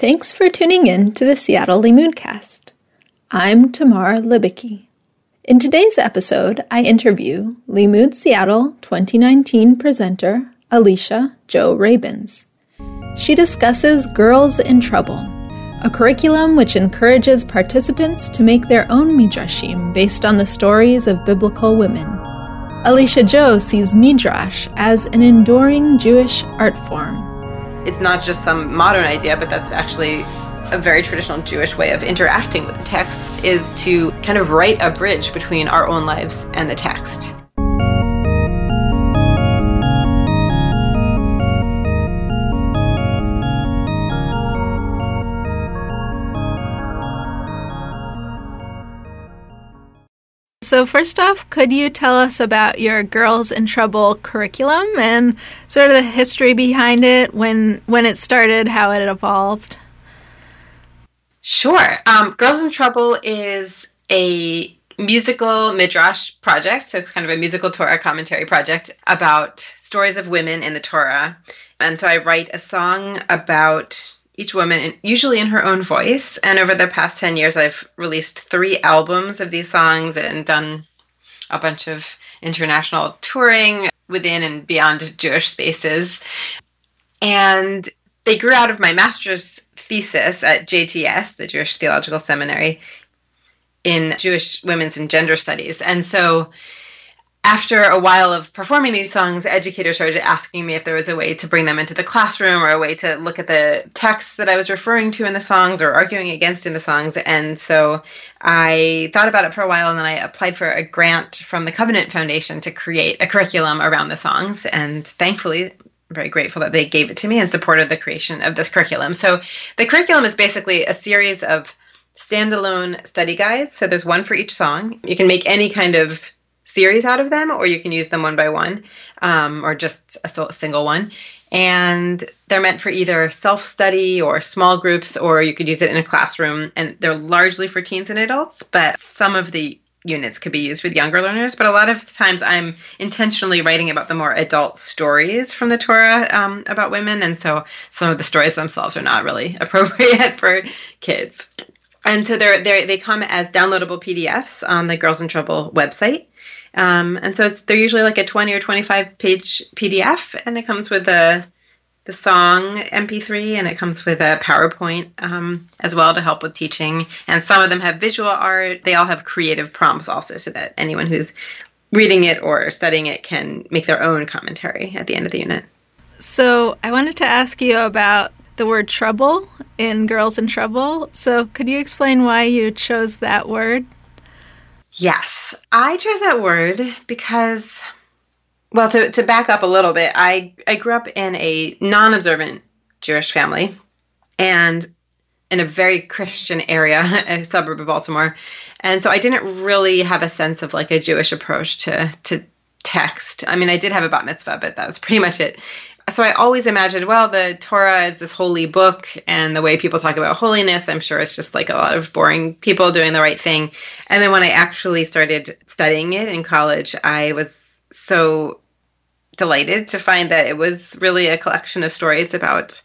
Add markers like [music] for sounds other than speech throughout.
Thanks for tuning in to the Seattle Limudcast. I'm Tamar Libicki. In today's episode, I interview Limmud Seattle 2019 presenter Alicia Jo Rabins. She discusses Girls in Trouble, a curriculum which encourages participants to make their own midrashim based on the stories of biblical women. Alicia Jo sees midrash as an enduring Jewish art form it's not just some modern idea, but that's actually a very traditional Jewish way of interacting with the text is to kind of write a bridge between our own lives and the text. So, first off, could you tell us about your Girls in Trouble curriculum and sort of the history behind it, when when it started, how it evolved? Sure. Um, Girls in Trouble is a musical midrash project, so it's kind of a musical Torah commentary project about stories of women in the Torah. And so I write a song about each woman, usually in her own voice. And over the past 10 years, I've released three albums of these songs and done a bunch of international touring within and beyond Jewish spaces. And they grew out of my master's thesis at JTS, the Jewish Theological Seminary, in Jewish women's and gender studies. And so after a while of performing these songs, educators started asking me if there was a way to bring them into the classroom or a way to look at the texts that I was referring to in the songs or arguing against in the songs. And so I thought about it for a while and then I applied for a grant from the Covenant Foundation to create a curriculum around the songs. And thankfully, very grateful that they gave it to me and supported the creation of this curriculum. So the curriculum is basically a series of standalone study guides. So there's one for each song. You can make any kind of series out of them, or you can use them one by one, um, or just a single one. And they're meant for either self study or small groups, or you could use it in a classroom. And they're largely for teens and adults, but some of the units could be used with younger learners. But a lot of times I'm intentionally writing about the more adult stories from the Torah um, about women. And so some of the stories themselves are not really [laughs] appropriate for kids. And so they're, they're, they come as downloadable PDFs on the Girls in Trouble website. Um, and so it's they're usually like a 20 or 25 page PDF, and it comes with a the song MP3, and it comes with a PowerPoint um, as well to help with teaching. And some of them have visual art. They all have creative prompts also, so that anyone who's reading it or studying it can make their own commentary at the end of the unit. So I wanted to ask you about the word trouble in Girls in Trouble. So could you explain why you chose that word? Yes, I chose that word because, well, to, to back up a little bit, I, I grew up in a non observant Jewish family and in a very Christian area, [laughs] a suburb of Baltimore. And so I didn't really have a sense of like a Jewish approach to, to text. I mean, I did have a bat mitzvah, but that was pretty much it so I always imagined, well, the Torah is this holy book, and the way people talk about holiness, I'm sure it's just like a lot of boring people doing the right thing. And then when I actually started studying it in college, I was so delighted to find that it was really a collection of stories about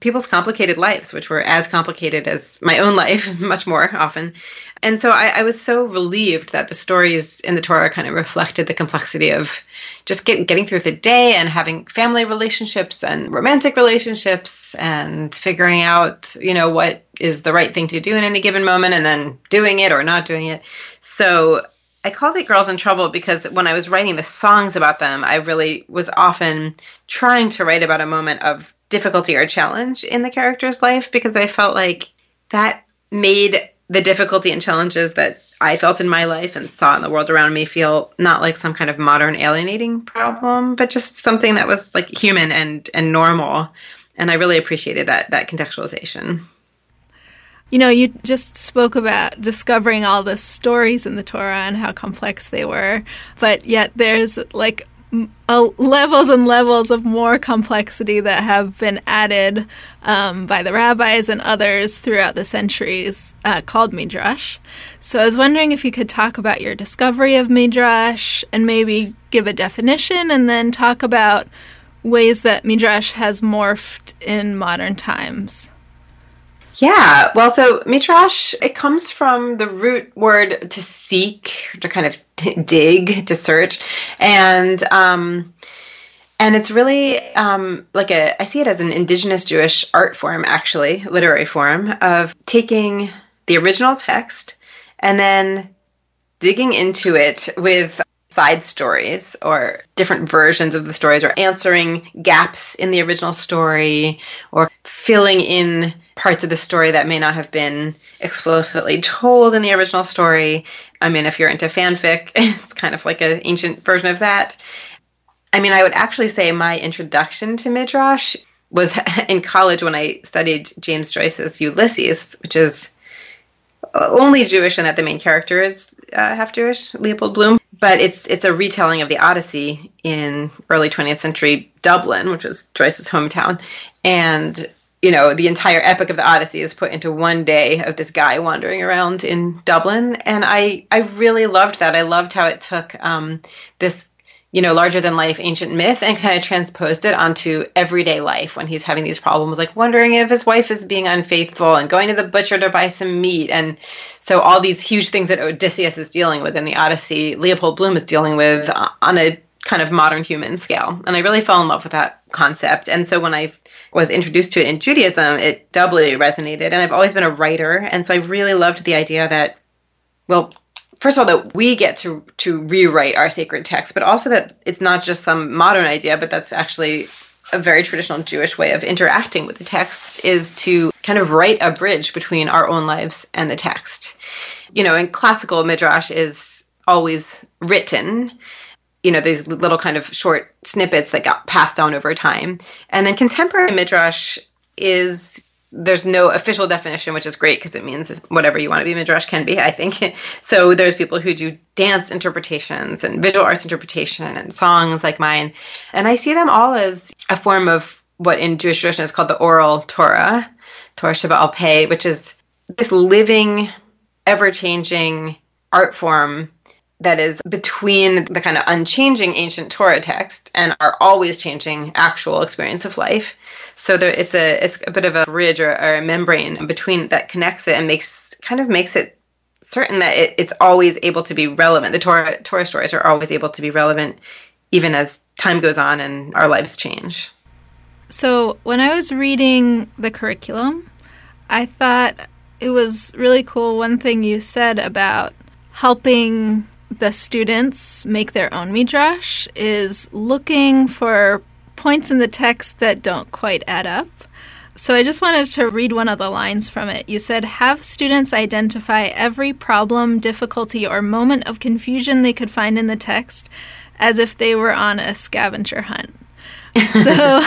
people's complicated lives, which were as complicated as my own life, [laughs] much more often. And so I, I, was so relieved that the stories in the Torah kind of reflected the complexity of just get, getting through the day and having family relationships and romantic relationships and figuring out, you know, what is the right thing to do in any given moment and then doing it or not doing it. So I called it Girls in Trouble because when I was writing the songs about them, I really was often trying to write about a moment of difficulty or challenge in the character's life because I felt like that made the difficulty and challenges that I felt in my life and saw in the world around me feel not like some kind of modern alienating problem, but just something that was like human and and normal. And I really appreciated that that contextualization. You know, you just spoke about discovering all the stories in the Torah and how complex they were, but yet there's like levels and levels of more complexity that have been added um, by the rabbis and others throughout the centuries uh, called midrash. So I was wondering if you could talk about your discovery of midrash and maybe give a definition and then talk about ways that midrash has morphed in modern times. Yeah, well, so midrash it comes from the root word to seek, to kind of [laughs] t- dig, to search, and um, and it's really um, like a I see it as an indigenous Jewish art form, actually, literary form of taking the original text and then digging into it with side stories or different versions of the stories or answering gaps in the original story or filling in parts of the story that may not have been explicitly told in the original story. I mean, if you're into fanfic, [laughs] it's kind of like an ancient version of that. I mean, I would actually say my introduction to Midrash was [laughs] in college when I studied James Joyce's Ulysses, which is only Jewish and that the main character is uh, half Jewish, Leopold Bloom. But it's it's a retelling of the Odyssey in early 20th century Dublin, which was Joyce's hometown, and you know the entire epic of the Odyssey is put into one day of this guy wandering around in Dublin, and I I really loved that. I loved how it took um, this you know, larger than life ancient myth and kind of transposed it onto everyday life when he's having these problems, like wondering if his wife is being unfaithful and going to the butcher to buy some meat. And so all these huge things that Odysseus is dealing with in the Odyssey, Leopold Bloom is dealing with on a kind of modern human scale. And I really fell in love with that concept. And so when I was introduced to it in Judaism, it doubly resonated. And I've always been a writer. And so I really loved the idea that, well, first of all that we get to to rewrite our sacred text but also that it's not just some modern idea but that's actually a very traditional jewish way of interacting with the text is to kind of write a bridge between our own lives and the text you know in classical midrash is always written you know these little kind of short snippets that got passed down over time and then contemporary midrash is there's no official definition, which is great because it means whatever you want to be midrash can be. I think [laughs] so. There's people who do dance interpretations and visual arts interpretation and songs like mine, and I see them all as a form of what in Jewish tradition is called the oral Torah, Torah Sheba'al Peh, which is this living, ever-changing art form that is between the kind of unchanging ancient Torah text and our always changing actual experience of life. So there, it's a it's a bit of a bridge or, or, a membrane between that connects it and makes kind of makes it certain that it, it's always able to be relevant. The Torah Torah stories are always able to be relevant, even as time goes on and our lives change. So when I was reading the curriculum, I thought it was really cool. One thing you said about helping the students make their own midrash is looking for points in the text that don't quite add up. So I just wanted to read one of the lines from it. You said, Have students identify every problem, difficulty, or moment of confusion they could find in the text as if they were on a scavenger hunt. [laughs] so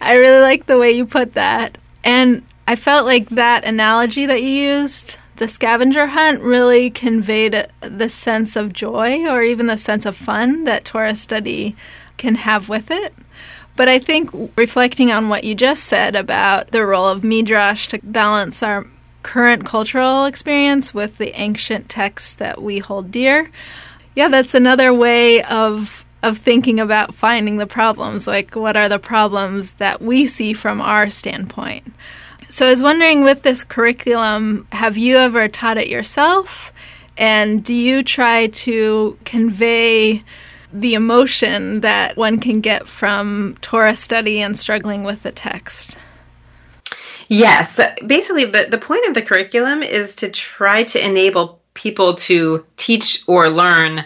I really like the way you put that. And I felt like that analogy that you used, the scavenger hunt, really conveyed the sense of joy or even the sense of fun that Torah study can have with it. But I think reflecting on what you just said about the role of Midrash to balance our current cultural experience with the ancient texts that we hold dear, yeah, that's another way of of thinking about finding the problems. Like, what are the problems that we see from our standpoint? So, I was wondering with this curriculum, have you ever taught it yourself? And do you try to convey the emotion that one can get from Torah study and struggling with the text. Yes. Basically, the, the point of the curriculum is to try to enable people to teach or learn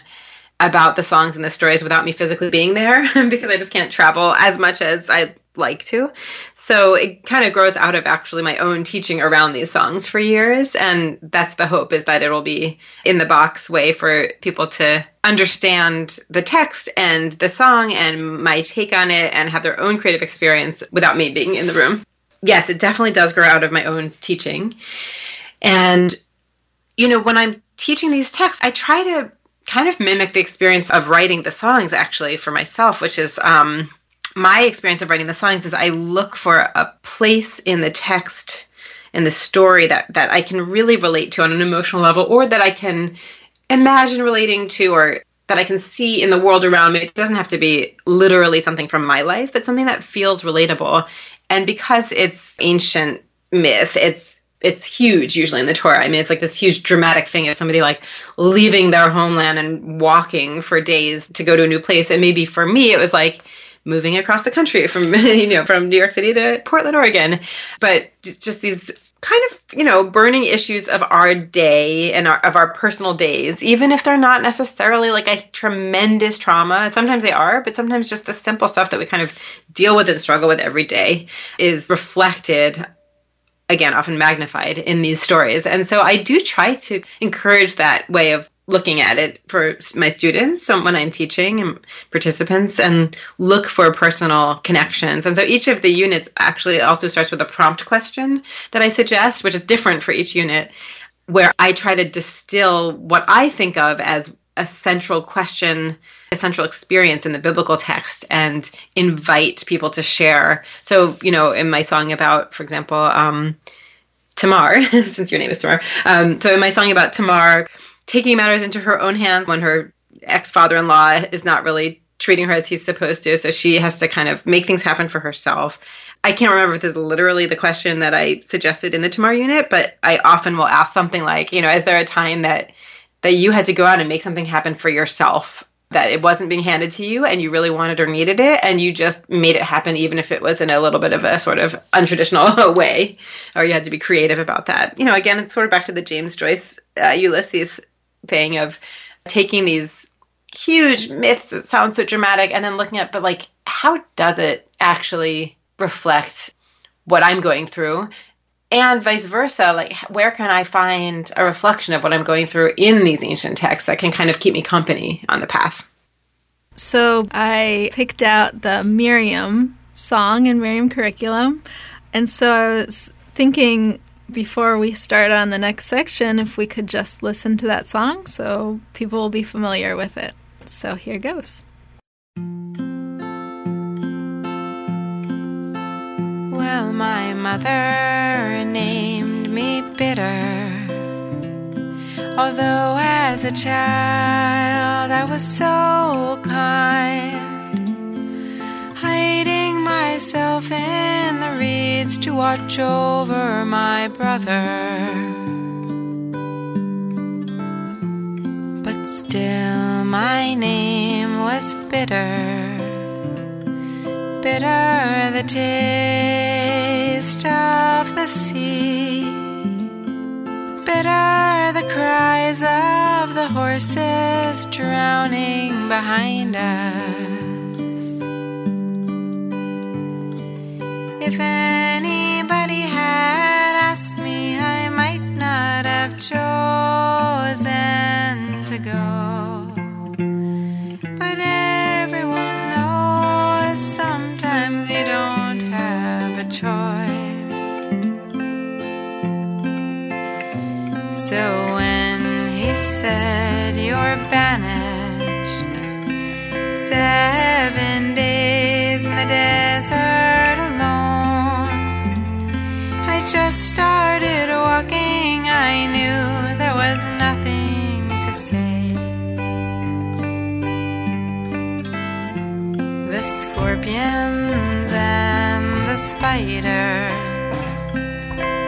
about the songs and the stories without me physically being there [laughs] because I just can't travel as much as I like to. So it kind of grows out of actually my own teaching around these songs for years. And that's the hope is that it'll be in the box way for people to understand the text and the song and my take on it and have their own creative experience without me being in the room. Yes, it definitely does grow out of my own teaching. And, you know, when I'm teaching these texts, I try to kind of mimic the experience of writing the songs actually for myself, which is, um, my experience of writing the songs is I look for a place in the text in the story that that I can really relate to on an emotional level or that I can imagine relating to or that I can see in the world around me. It doesn't have to be literally something from my life, but something that feels relatable. And because it's ancient myth, it's it's huge usually in the Torah. I mean, it's like this huge dramatic thing of somebody like leaving their homeland and walking for days to go to a new place. And maybe for me, it was like moving across the country [laughs] from you know from New York City to Portland, Oregon. But just these kind of you know burning issues of our day and our, of our personal days even if they're not necessarily like a tremendous trauma sometimes they are but sometimes just the simple stuff that we kind of deal with and struggle with every day is reflected again often magnified in these stories and so i do try to encourage that way of looking at it for my students when I'm teaching and participants and look for personal connections. And so each of the units actually also starts with a prompt question that I suggest, which is different for each unit, where I try to distill what I think of as a central question, a central experience in the biblical text and invite people to share. So, you know, in my song about, for example, um, Tamar, [laughs] since your name is Tamar. Um, so in my song about Tamar, taking matters into her own hands when her ex father in law is not really treating her as he's supposed to. So she has to kind of make things happen for herself. I can't remember if this is literally the question that I suggested in the Tamar unit, but I often will ask something like, you know, is there a time that that you had to go out and make something happen for yourself that it wasn't being handed to you and you really wanted or needed it and you just made it happen even if it was in a little bit of a sort of untraditional [laughs] way or you had to be creative about that you know again it's sort of back to the james joyce uh, ulysses thing of taking these huge myths that sound so dramatic and then looking at but like how does it actually reflect what i'm going through? And vice versa like where can i find a reflection of what i'm going through in these ancient texts that can kind of keep me company on the path? So i picked out the miriam song and miriam curriculum. And so i was thinking before we start on the next section if we could just listen to that song so people will be familiar with it. So here goes. Well, my mother named me bitter. Although as a child I was so kind hiding myself in the reeds to watch over my brother. But still, my name was bitter. Bitter the taste of the sea. Bitter the cries of the horses drowning behind us. You're banished, seven days in the desert alone. I just started walking, I knew there was nothing to say. The scorpions and the spiders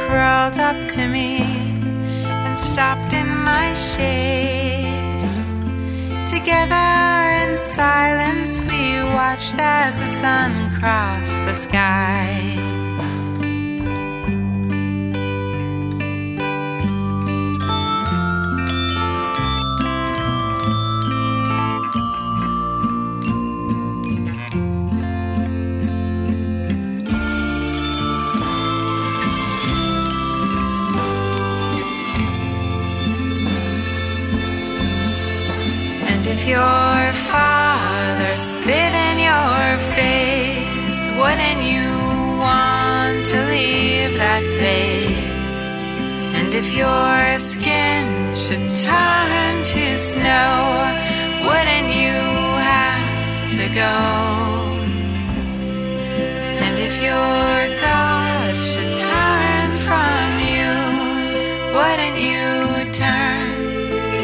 crawled up to me and stopped in my shade. Together in silence, we watched as the sun crossed the sky. And if your skin should turn to snow, wouldn't you have to go? And if your God should turn from you, wouldn't you turn?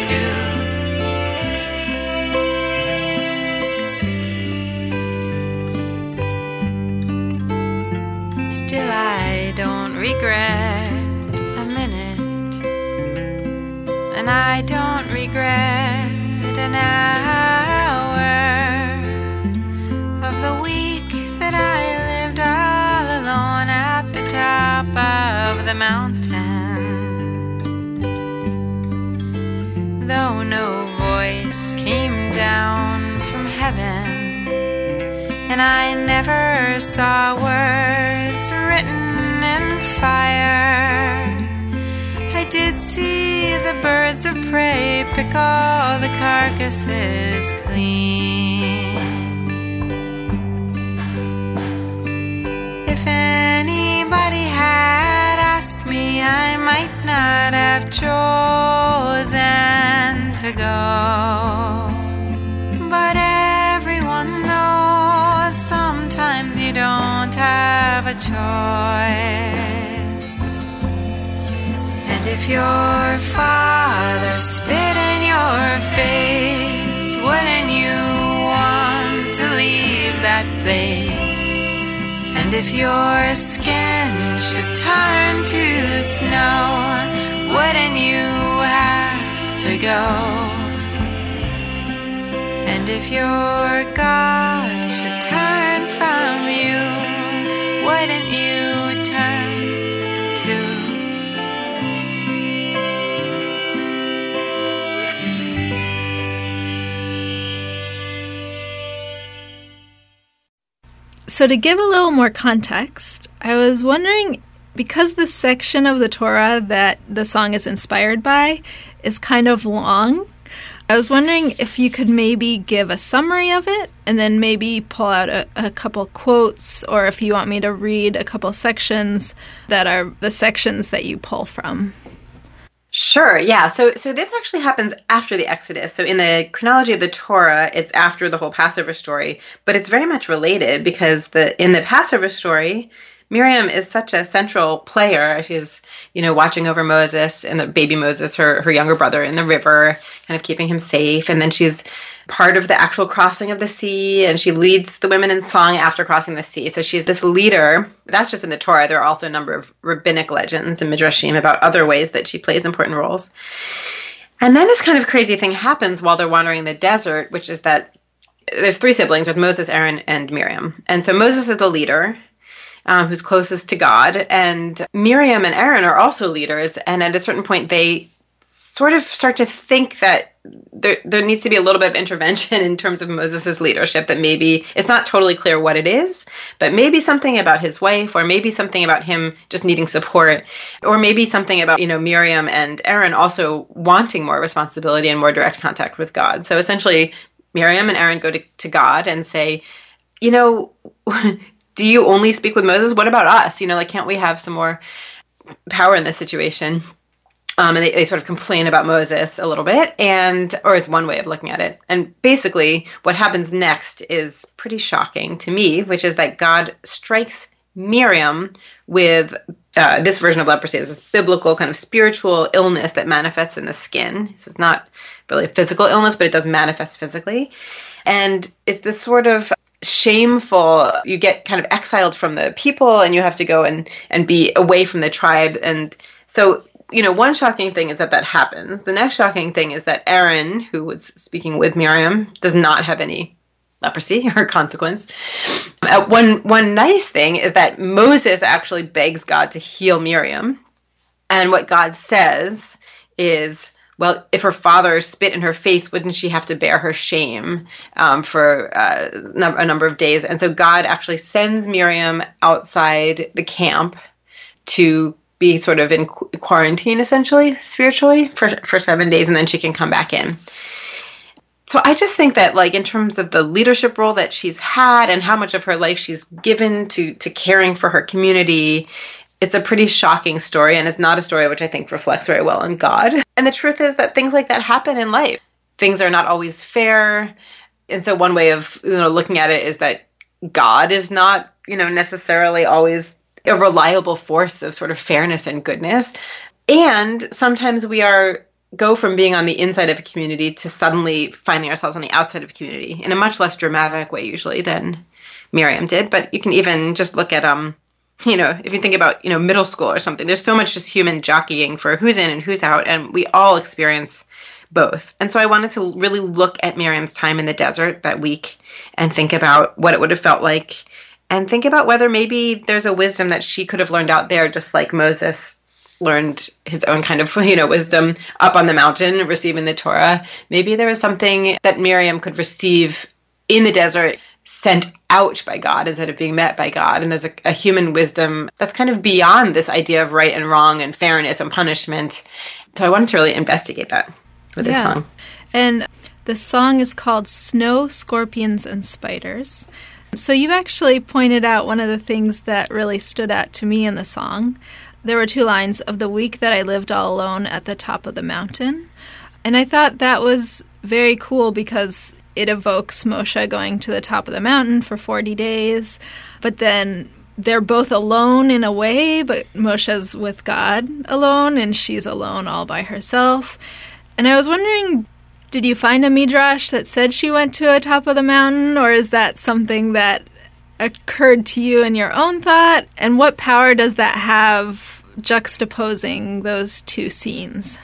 To? Still, I don't regret I don't regret an hour of the week that I lived all alone at the top of the mountain. Though no voice came down from heaven, and I never saw words written I did see the birds of prey pick all the carcasses clean. If anybody had asked me, I might not have chosen to go. But everyone knows sometimes you don't have a choice. And if your father spit in your face, wouldn't you want to leave that place? And if your skin should turn to snow, wouldn't you have to go? And if your God should turn So, to give a little more context, I was wondering because the section of the Torah that the song is inspired by is kind of long, I was wondering if you could maybe give a summary of it and then maybe pull out a, a couple quotes, or if you want me to read a couple sections that are the sections that you pull from. Sure. Yeah. So so this actually happens after the Exodus. So in the chronology of the Torah, it's after the whole Passover story, but it's very much related because the in the Passover story, Miriam is such a central player. She's, you know, watching over Moses and the baby Moses, her her younger brother in the river, kind of keeping him safe, and then she's part of the actual crossing of the sea and she leads the women in song after crossing the sea. So she's this leader. That's just in the Torah. There are also a number of rabbinic legends and midrashim about other ways that she plays important roles. And then this kind of crazy thing happens while they're wandering the desert, which is that there's three siblings. There's Moses, Aaron, and Miriam. And so Moses is the leader. Um, who's closest to God, and Miriam and Aaron are also leaders. And at a certain point, they sort of start to think that there there needs to be a little bit of intervention [laughs] in terms of Moses' leadership that maybe it's not totally clear what it is, but maybe something about his wife or maybe something about him just needing support or maybe something about, you know, Miriam and Aaron also wanting more responsibility and more direct contact with God. So essentially Miriam and Aaron go to, to God and say, you know, [laughs] do you only speak with Moses? What about us? You know, like can't we have some more power in this situation? Um, and they, they sort of complain about Moses a little bit, and or it's one way of looking at it. And basically, what happens next is pretty shocking to me, which is that God strikes Miriam with uh, this version of leprosy is this biblical kind of spiritual illness that manifests in the skin. So it's not really a physical illness, but it does manifest physically, and it's this sort of shameful you get kind of exiled from the people and you have to go and and be away from the tribe and so you know, one shocking thing is that that happens. The next shocking thing is that Aaron, who was speaking with Miriam, does not have any leprosy [laughs] or consequence. Uh, one one nice thing is that Moses actually begs God to heal Miriam, and what God says is, well, if her father spit in her face, wouldn't she have to bear her shame um, for uh, a number of days? And so God actually sends Miriam outside the camp to be sort of in quarantine essentially spiritually for for 7 days and then she can come back in. So I just think that like in terms of the leadership role that she's had and how much of her life she's given to to caring for her community it's a pretty shocking story and it's not a story which I think reflects very well on God. And the truth is that things like that happen in life. Things are not always fair. And so one way of you know looking at it is that God is not, you know, necessarily always a reliable force of sort of fairness and goodness. And sometimes we are go from being on the inside of a community to suddenly finding ourselves on the outside of a community in a much less dramatic way usually than Miriam did. But you can even just look at um you know, if you think about, you know, middle school or something, there's so much just human jockeying for who's in and who's out, and we all experience both. And so I wanted to really look at Miriam's time in the desert that week and think about what it would have felt like and think about whether maybe there's a wisdom that she could have learned out there, just like Moses learned his own kind of [laughs] you know wisdom up on the mountain receiving the torah maybe there was something that miriam could receive in the desert sent out by god instead of being met by god and there's a, a human wisdom that's kind of beyond this idea of right and wrong and fairness and punishment so i wanted to really investigate that with this Yeah. song And the song is called Snow, Scorpions, and Spiders. So you actually pointed out one of the things that really stood out to me in the song. There were two lines of the week that I lived all alone at the top of the mountain. And I thought that was very cool because it evokes Moshe going to the top of the mountain for 40 days, but then they're both alone in a way, but Moshe's with God alone and she's alone all by herself. And I was wondering, did you find a midrash that said she went to a top of the mountain, or is that something that occurred to you in your own thought? And what power does that have juxtaposing those two scenes?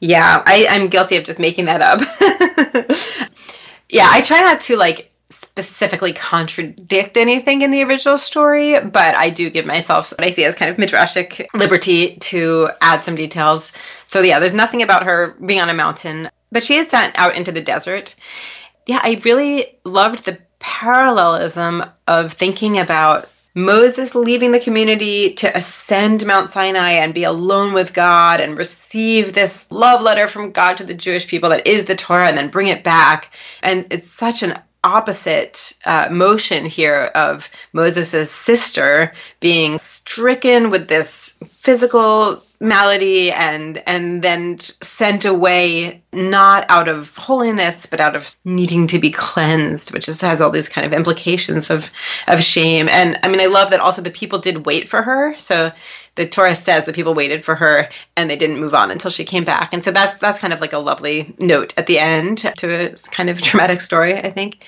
Yeah, I, I'm guilty of just making that up. [laughs] yeah, I try not to like specifically contradict anything in the original story, but I do give myself what I see as kind of midrashic liberty to add some details. So yeah, there's nothing about her being on a mountain, but she is sent out into the desert. Yeah, I really loved the parallelism of thinking about Moses leaving the community to ascend Mount Sinai and be alone with God and receive this love letter from God to the Jewish people that is the Torah and then bring it back. And it's such an opposite uh, motion here of Moses' sister being stricken with this physical malady and and then sent away not out of holiness but out of needing to be cleansed which just has all these kind of implications of of shame. And i mean i love that also the people did wait for her. So the torah says the people waited for her and they didn't move on until she came back. And so that's that's kind of like a lovely note at the end to a kind of [laughs] dramatic story i think.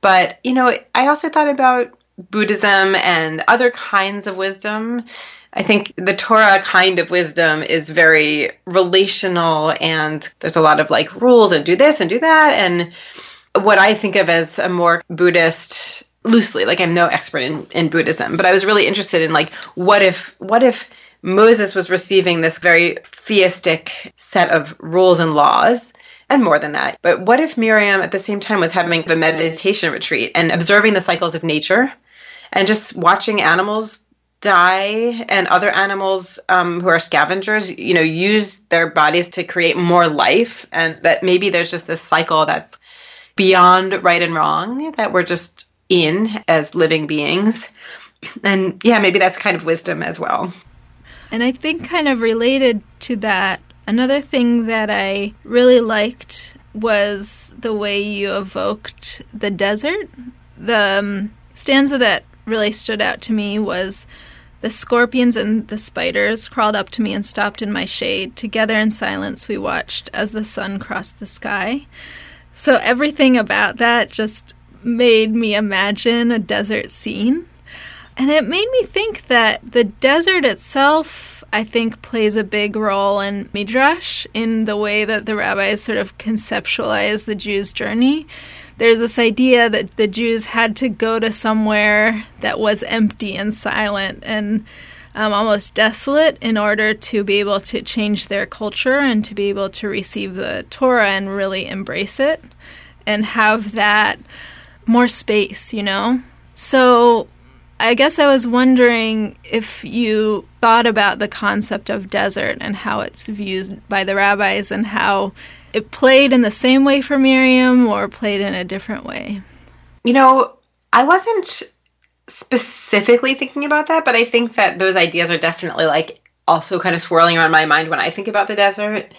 But you know i also thought about buddhism and other kinds of wisdom I think the Torah kind of wisdom is very relational and there's a lot of like rules and do this and do that. And what I think of as a more Buddhist loosely, like I'm no expert in, in Buddhism, but I was really interested in like what if what if Moses was receiving this very theistic set of rules and laws and more than that. But what if Miriam at the same time was having a meditation retreat and observing the cycles of nature and just watching animals die and other animals um, who are scavengers you know use their bodies to create more life and that maybe there's just this cycle that's beyond right and wrong that we're just in as living beings and yeah maybe that's kind of wisdom as well And I think, kind of related to that, another thing that I really liked was the way you evoked the desert. The um, stanza that really stood out to me was The scorpions and the spiders crawled up to me and stopped in my shade. Together in silence, we watched as the sun crossed the sky. So, everything about that just made me imagine a desert scene. And it made me think that the desert itself, I think, plays a big role in Midrash in the way that the rabbis sort of conceptualize the Jews' journey. There's this idea that the Jews had to go to somewhere that was empty and silent and um, almost desolate in order to be able to change their culture and to be able to receive the Torah and really embrace it and have that more space, you know? So I guess I was wondering if you thought about the concept of desert and how it's viewed by the rabbis and how it played in the same way for Miriam or played in a different way. You know, I wasn't specifically thinking about that, but I think that those ideas are definitely like also kind of swirling around my mind when I think about the desert.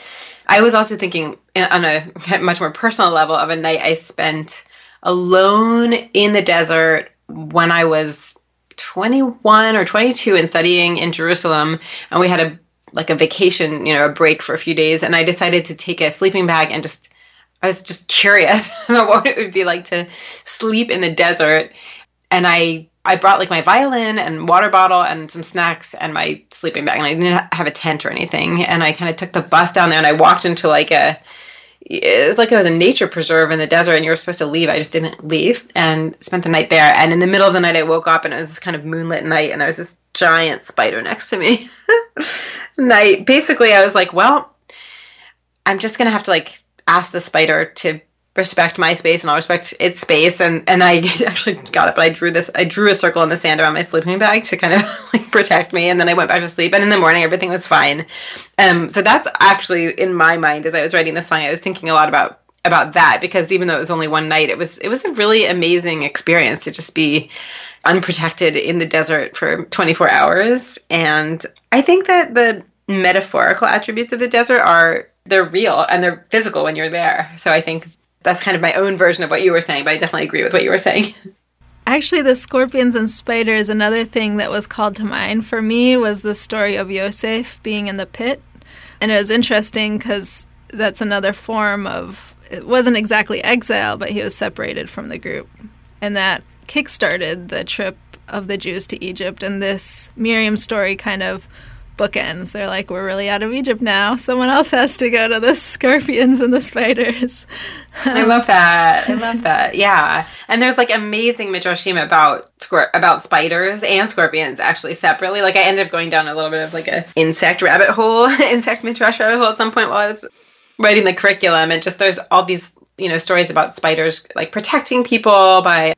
I was also thinking on a [laughs] much more personal level of a night I spent alone in the desert when I was 21 or 22 and studying in Jerusalem and we had a like a vacation, you know, a break for a few days and I decided to take a sleeping bag and just I was just curious [laughs] about what it would be like to sleep in the desert and I I brought like my violin and water bottle and some snacks and my sleeping bag, and I didn't have a tent or anything. And I kind of took the bus down there, and I walked into like a it's like it was a nature preserve in the desert and you were supposed to leave. I just didn't leave and spent the night there. And in the middle of the night, I woke up and it was this kind of moonlit night and there was this giant spider next to me. [laughs] Night. basically, I was like, well, I'm just going to have to like ask the spider to respect my space and I'll respect its space. And, and I [laughs] actually got it, but I drew this, I drew a circle in the sand around my sleeping bag to kind of [laughs] like protect me. And then I went back to sleep. And in the morning, everything was fine. Um, so that's actually in my mind as I was writing this song, I was thinking a lot about about that because even though it was only one night, it was it was a really amazing experience to just be unprotected in the desert for 24 hours. And I think that the metaphorical attributes of the desert are they're real and they're physical when you're there. So I think that's kind of my own version of what you were saying, but I definitely agree with what you were saying. Actually, the scorpions and spiders, another thing that was called to mind for me was the story of Yosef being in the pit. And it was interesting because that's another form of, it wasn't exactly exile, but he was separated from the group. And that kickstarted the trip of the Jews to Egypt. And this Miriam story kind of bookends. They're like, we're really out of Egypt now. Someone else has to go to the scorpions and the spiders. I [laughs] love that. I love that. Yeah, and there's like amazing midrashim about about spiders and scorpions actually separately. Like I ended up going down a little bit of like a insect rabbit hole, [laughs] insect midrash rabbit hole at some point while I was writing the curriculum, and just there's all these you know stories about spiders like protecting people by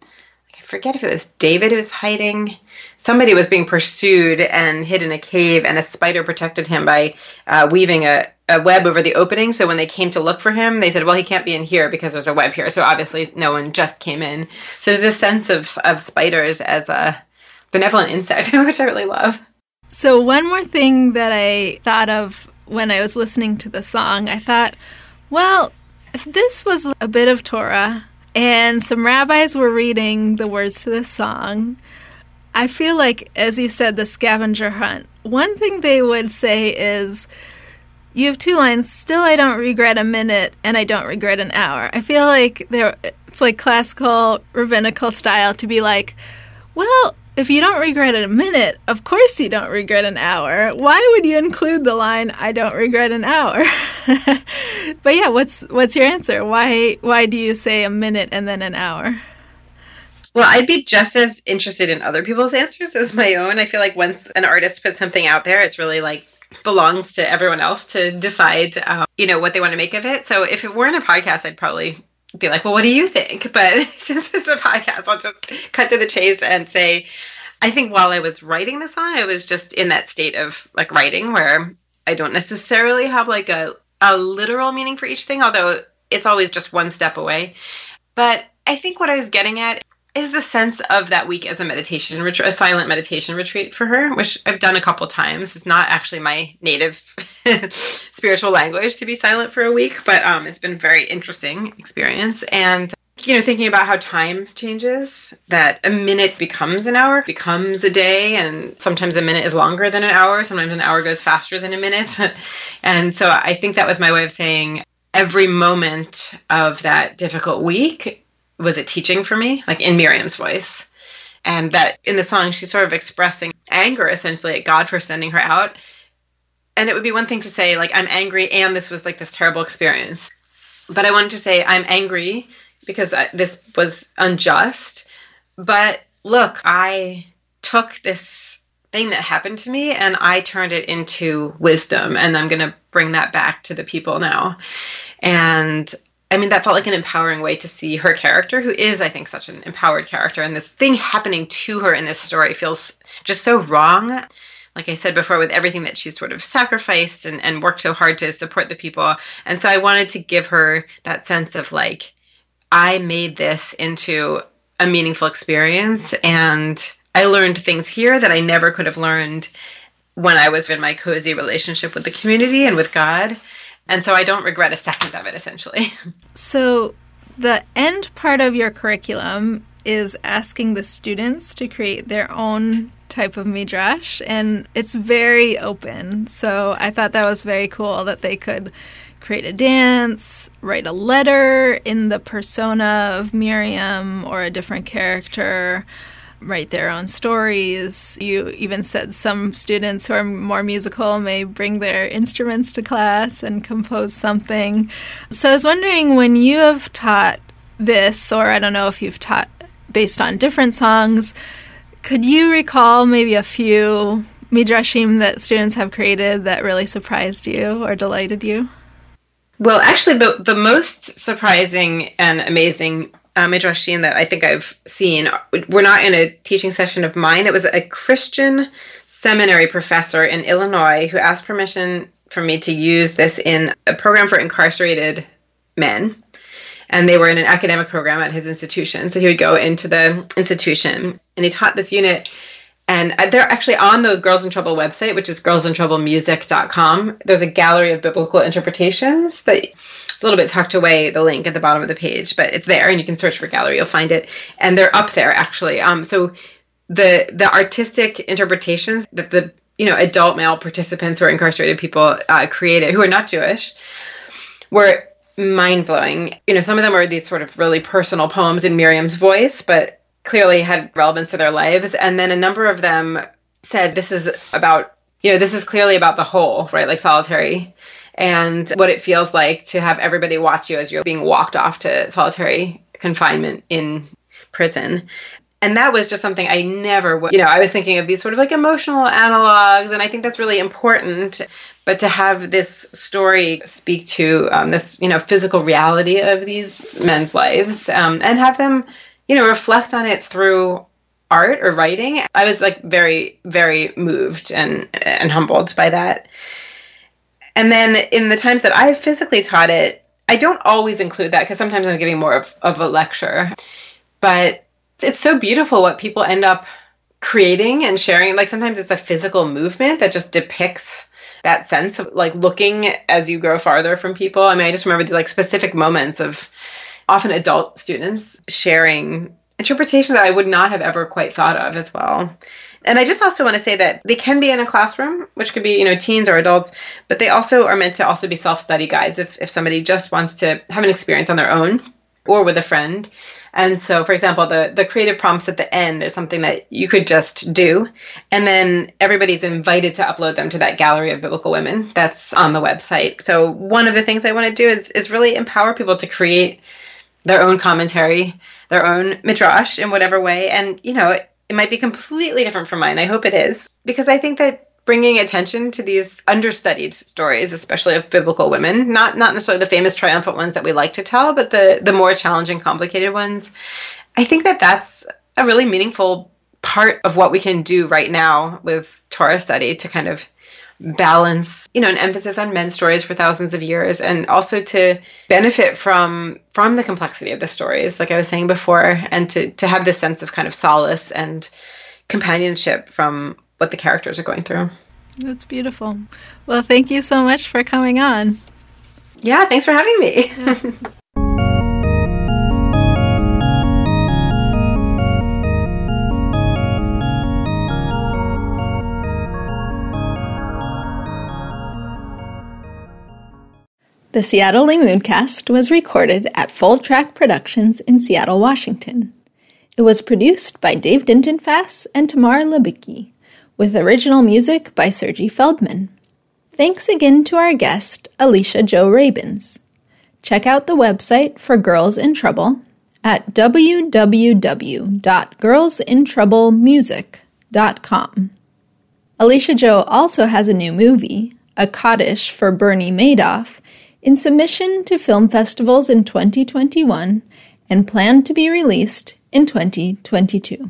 I forget if it was David who was hiding somebody was being pursued and hid in a cave, and a spider protected him by uh, weaving a, a web over the opening. So when they came to look for him, they said, "Well, he can't be in here because there's a web here." So obviously, no one just came in. So this sense of of spiders as a benevolent insect, [laughs] which I really love. So one more thing that I thought of when I was listening to the song, I thought, well, if this was a bit of Torah and some rabbis were reading the words to this song, I feel like, as you said, the scavenger hunt. One thing they would say is, you have two lines. Still, I don't regret a minute, and I don't regret an hour. I feel like there, it's like classical rabbinical style to be like, well, if you don't regret a minute, of course you don't regret an hour. Why would you include the line "I don't regret an hour"? [laughs] but yeah, what's what's your answer? Why why do you say a minute and then an hour? Well, I'd be just as interested in other people's answers as my own. I feel like once an artist puts something out there, it's really like belongs to everyone else to decide, um, you know, what they want to make of it. So if it weren't a podcast, I'd probably be like, well, what do you think? [laughs] But [laughs] since it's a podcast, I'll just cut to the chase and say, I think while I was writing the song, I was just in that state of like writing where I don't necessarily have like a, a literal meaning for each thing, although it's always just one step away. But I think what I was getting at is the sense of that week as a meditation retreat, a silent meditation retreat for her, which I've done a couple times. It's not actually my native [laughs] spiritual language to be silent for a week, but um, it's been a very interesting experience. And you know, thinking about how time changes, that a minute becomes an hour, becomes a day, and sometimes a minute is longer than an hour. Sometimes an hour goes faster than a minute. [laughs] and so I think that was my way of saying every moment of that difficult week was it teaching for me, like in Miriam's voice. And that in the song, she's sort of expressing anger essentially at God for sending her out. And it would be one thing to say, like, I'm angry and this was like this terrible experience. But I wanted to say, I'm angry because I, this was unjust. But look, I took this thing that happened to me and I turned it into wisdom. And I'm going to bring that back to the people now. And I mean, that felt like an empowering way to see her character, who is, I think, such an empowered character. And this thing happening to her in this story feels just so wrong. Like I said before, with everything that she's sort of sacrificed and, and worked so hard to support the people. And so I wanted to give her that sense of like, I made this into a meaningful experience. And I learned things here that I never could have learned when I was in my cozy relationship with the community and with God. And so I don't regret a second of it, essentially. [laughs] So the end part of your curriculum is asking the students to create their own type of midrash, and it's very open. So I thought that was very cool that they could create a dance, write a letter in the persona of Miriam or a different character. Write their own stories. You even said some students who are more musical may bring their instruments to class and compose something. So I was wondering when you have taught this, or I don't know if you've taught based on different songs, could you recall maybe a few midrashim that students have created that really surprised you or delighted you? Well, actually, the, the most surprising and amazing uh, midrashim that I think I've seen were not in a teaching session of mine. It was a Christian seminary professor in Illinois who asked permission for me to use this in a program for incarcerated men. And they were in an academic program at his institution. So he would go into the institution and he taught this unit and they're actually on the Girls in Trouble website, which is girlsintroublemusic.com. There's a gallery of biblical interpretations that it's a little bit tucked away, the link at the bottom of the page, but it's there and you can search for gallery, you'll find it. And they're up there actually. Um, so the the artistic interpretations that the you know adult male participants or incarcerated people uh, created who are not Jewish were mind blowing. You know, some of them are these sort of really personal poems in Miriam's voice, but clearly had relevance to their lives. And then a number of them said this is about, you know, this is clearly about the whole, right? Like solitary and what it feels like to have everybody watch you as you're being walked off to solitary confinement in prison. And that was just something I never would, you know, I was thinking of these sort of like emotional analogs, and I think that's really important. But to have this story speak to um, this, you know, physical reality of these men's lives um, and have them you know, reflect on it through art or writing, I was like very, very moved and and humbled by that. And then in the times that I've physically taught it, I don't always include that because sometimes I'm giving more of, of a lecture. But it's so beautiful what people end up creating and sharing. Like sometimes it's a physical movement that just depicts that sense of like looking as you grow farther from people. I mean, I just remember the like specific moments of often adult students sharing interpretations that I would not have ever quite thought of as well. And I just also want to say that they can be in a classroom, which could be, you know, teens or adults, but they also are meant to also be self-study guides if, if somebody just wants to have an experience on their own or with a friend. And so, for example, the, the creative prompts at the end is something that you could just do. And then everybody's invited to upload them to that gallery of biblical women that's on the website. So one of the things I want to do is, is really empower people to create their own commentary, their own midrash in whatever way. And, you know, it, it might be completely different from mine. I hope it is. Because I think that bringing attention to these understudied stories, especially of biblical women, not not necessarily the famous triumphant ones that we like to tell, but the the more challenging, complicated ones. I think that that's a really meaningful part of what we can do right now with Torah study to kind of balance you know an emphasis on men's stories for thousands of years and also to benefit from from the complexity of the stories like i was saying before and to to have this sense of kind of solace and companionship from what the characters are going through. That's beautiful. Well thank you so much for coming on. Yeah thanks for having me. Yeah. [laughs] The Seattle Moodcast was recorded at Full Track Productions in Seattle, Washington. It was produced by Dave Dintenfass and Tamar Libicki, with original music by Sergi Feldman. Thanks again to our guest, Alicia Jo Rabins. Check out the website for Girls in Trouble at www.girlsintroublemusic.com. Alicia Jo also has a new movie, a Kaddish for Bernie Madoff, in submission to film festivals in 2021 and planned to be released in 2022.